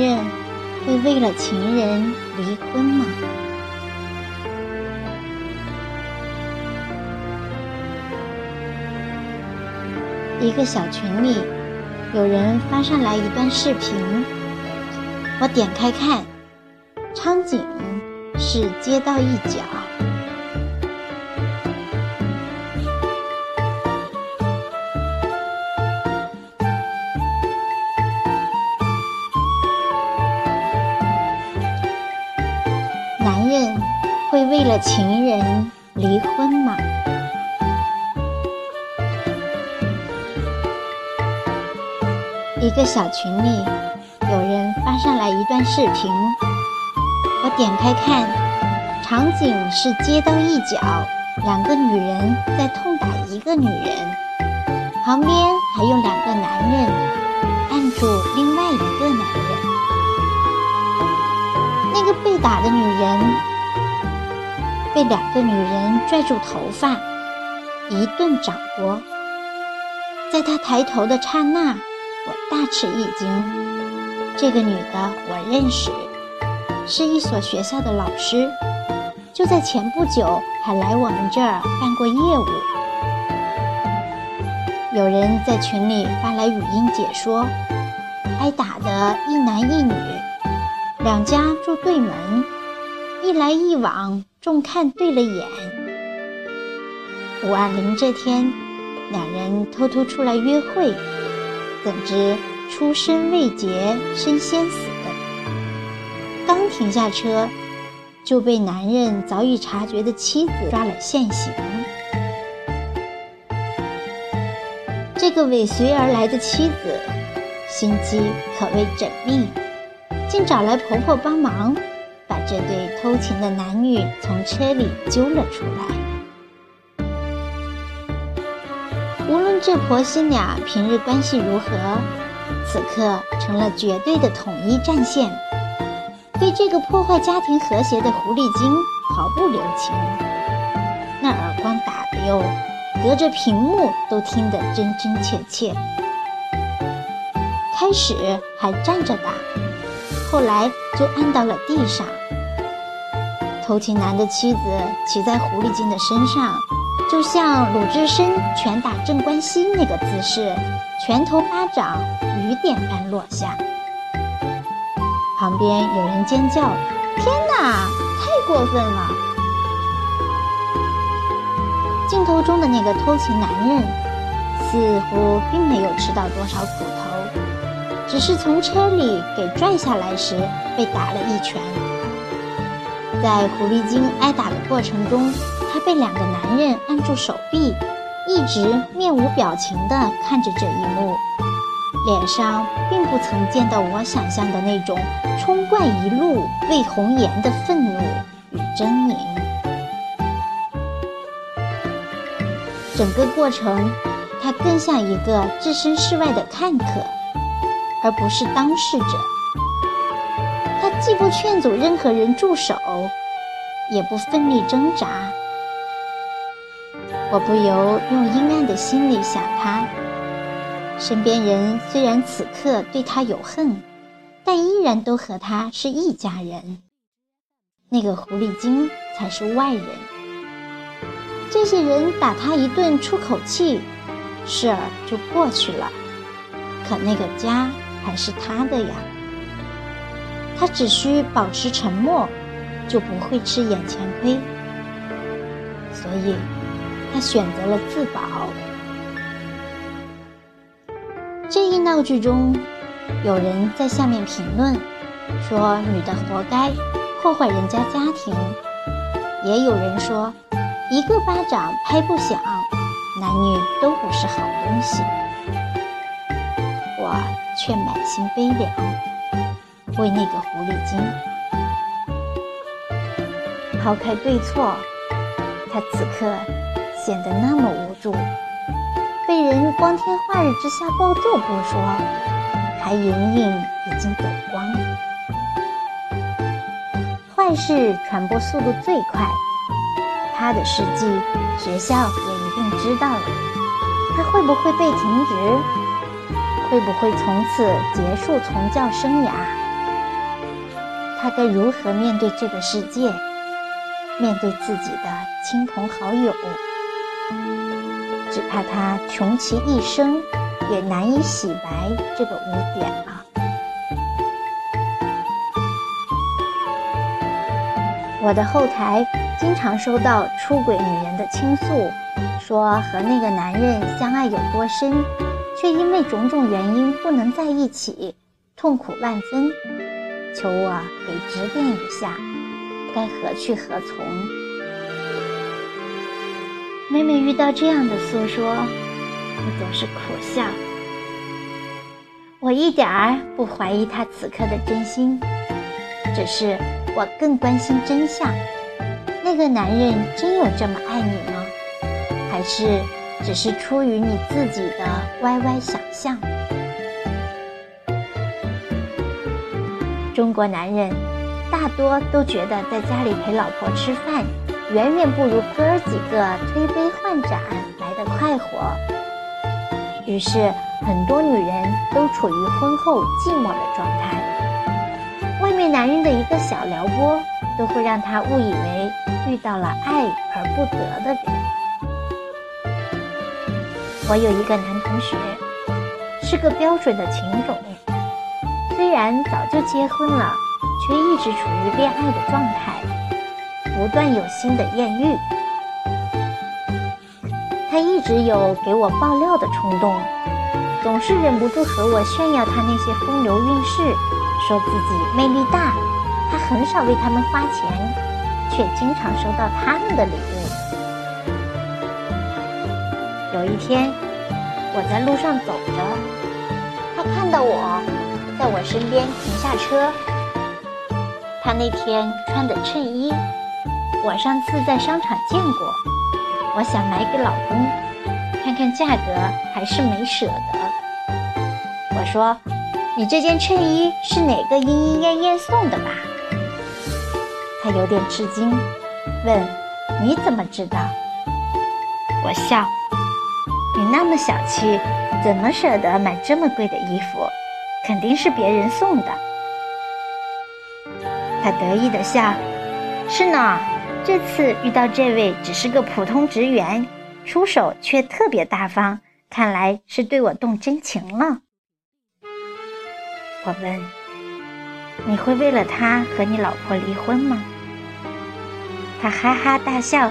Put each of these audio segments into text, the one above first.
人会为了情人离婚吗？一个小群里，有人发上来一段视频，我点开看，场景是街道一角。为了情人离婚吗？一个小群里，有人发上来一段视频，我点开看，场景是街道一角，两个女人在痛打一个女人，旁边还有两个男人按住另外一个男人。那个被打的女人被两个女人拽住头发，一顿掌掴，在她抬头的刹那。我大吃一惊，这个女的我认识，是一所学校的老师，就在前不久还来我们这儿办过业务。有人在群里发来语音解说，挨打的一男一女，两家住对门，一来一往，重看对了眼。五二零这天，两人偷偷出来约会。怎知出身未捷身先死，刚停下车，就被男人早已察觉的妻子抓了现行。这个尾随而来的妻子，心机可谓缜密，竟找来婆婆帮忙，这对偷情的男女从车里揪了出来。无论这婆媳俩平日关系如何，此刻成了绝对的统一战线，对这个破坏家庭和谐的狐狸精毫不留情。那耳光打的哟，隔着屏幕都听得真真切切。开始还站着打，后来就按到了地上。偷情男的妻子骑在狐狸精的身上。就像鲁智深拳打镇关西那个姿势，拳头巴掌雨点般落下。旁边有人尖叫：“天哪，太过分了！”镜头中的那个偷情男人似乎并没有吃到多少苦头，只是从车里给拽下来时被打了一拳。在狐狸精挨打的过程中。他被两个男人按住手臂，一直面无表情地看着这一幕，脸上并不曾见到我想象的那种冲冠一怒为红颜的愤怒与狰狞。整个过程，他更像一个置身事外的看客，而不是当事者。既不劝阻任何人住手，也不奋力挣扎。我不由用阴暗的心里想他，身边人虽然此刻对他有恨，但依然都和他是一家人。那个狐狸精才是外人。这些人打他一顿出口气，事儿就过去了。可那个家还是他的呀。他只需保持沉默，就不会吃眼前亏。所以。他选择了自保。这一闹剧中，有人在下面评论说：“女的活该，破坏人家家庭。”也有人说：“一个巴掌拍不响，男女都不是好东西。”我却满心悲凉，为那个狐狸精。抛开对错，他此刻。显得那么无助，被人光天化日之下暴揍不说，还隐隐已经走光。坏事传播速度最快，他的事迹学校也一定知道了。他会不会被停职？会不会从此结束从教生涯？他该如何面对这个世界，面对自己的亲朋好友。只怕他穷其一生也难以洗白这个污点啊！我的后台经常收到出轨女人的倾诉，说和那个男人相爱有多深，却因为种种原因不能在一起，痛苦万分，求我给指点一下，该何去何从？每每遇到这样的诉说，我总是苦笑。我一点儿不怀疑他此刻的真心，只是我更关心真相：那个男人真有这么爱你吗？还是只是出于你自己的歪歪想象？中国男人大多都觉得在家里陪老婆吃饭。远远不如哥儿几个推杯换盏来的快活。于是，很多女人都处于婚后寂寞的状态。外面男人的一个小撩拨，都会让她误以为遇到了爱而不得的人。我有一个男同学，是个标准的情种，虽然早就结婚了，却一直处于恋爱的状态。不断有新的艳遇，他一直有给我爆料的冲动，总是忍不住和我炫耀他那些风流韵事，说自己魅力大。他很少为他们花钱，却经常收到他们的礼物。有一天，我在路上走着，他看到我，在我身边停下车。他那天穿的衬衣。我上次在商场见过，我想买给老公，看看价格还是没舍得。我说：“你这件衬衣是哪个莺莺燕燕送的吧？”他有点吃惊，问：“你怎么知道？”我笑：“你那么小气，怎么舍得买这么贵的衣服？肯定是别人送的。”他得意的笑：“是呢。”这次遇到这位只是个普通职员，出手却特别大方，看来是对我动真情了。我问：“你会为了他和你老婆离婚吗？”他哈哈大笑：“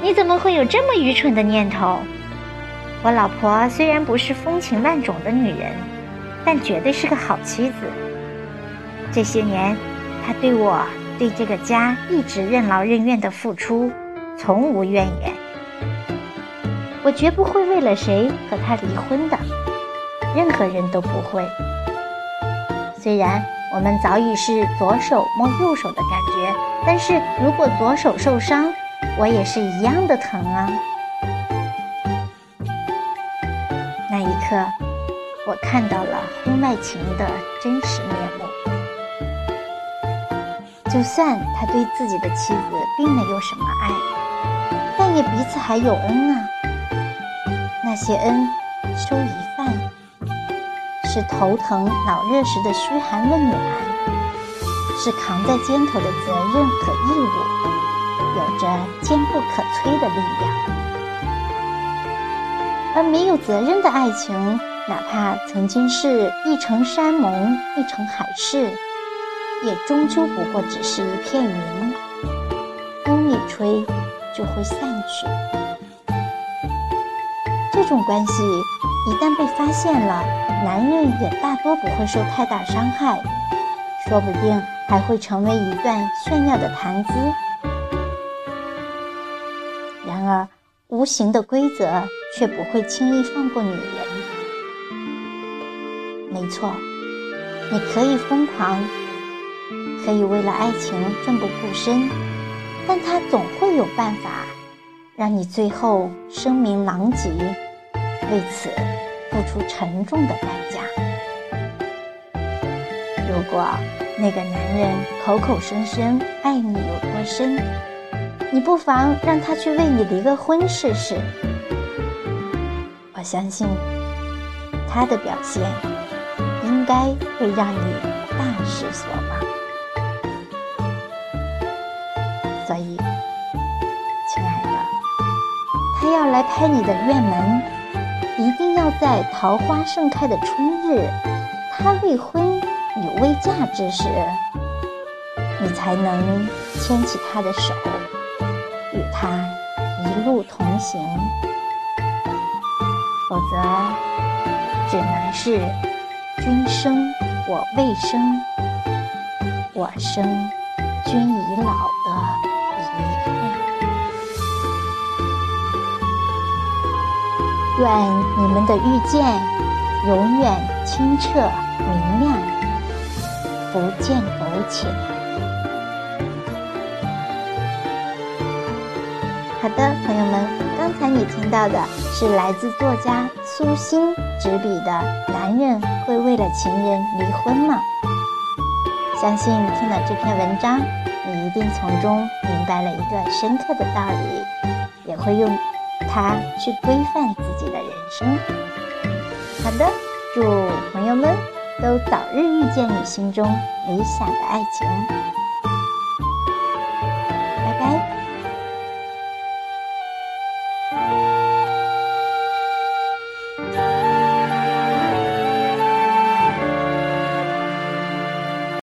你怎么会有这么愚蠢的念头？我老婆虽然不是风情万种的女人，但绝对是个好妻子。这些年，她对我……”对这个家一直任劳任怨的付出，从无怨言。我绝不会为了谁和他离婚的，任何人都不会。虽然我们早已是左手摸右手的感觉，但是如果左手受伤，我也是一样的疼啊。那一刻，我看到了婚外情的真实面目。就算他对自己的妻子并没有什么爱，但也彼此还有恩啊。那些恩，收一饭，是头疼脑热时的嘘寒问暖，是扛在肩头的责任和义务，有着坚不可摧的力量。而没有责任的爱情，哪怕曾经是一城山盟，一城海誓。也终究不过只是一片云，风一吹就会散去。这种关系一旦被发现了，男人也大多不会受太大伤害，说不定还会成为一段炫耀的谈资。然而，无形的规则却不会轻易放过女人。错，你可以疯狂。可以为了爱情奋不顾身，但他总会有办法让你最后声名狼藉，为此付出沉重的代价。如果那个男人口口声声爱你有多深，你不妨让他去为你离个婚试试。我相信他的表现该会让你大失所望。所以亲爱的他要来拍你的院门一定要在桃花盛开的春日他未婚你未嫁之时你才能牵起他的手与他一路同行。否则只能是君生我未生，我生君已老的。愿你们的遇见永远清澈明亮，不见苟且。好的，朋友们，刚才你听到的是来自作家苏欣执笔的《男人会为了情人离婚吗》。相信听了这篇文章，你一定从中明白了一个深刻的道理，也会用。它去规范自己的人生。好的，祝朋友们都早日遇见你心中理想的爱情。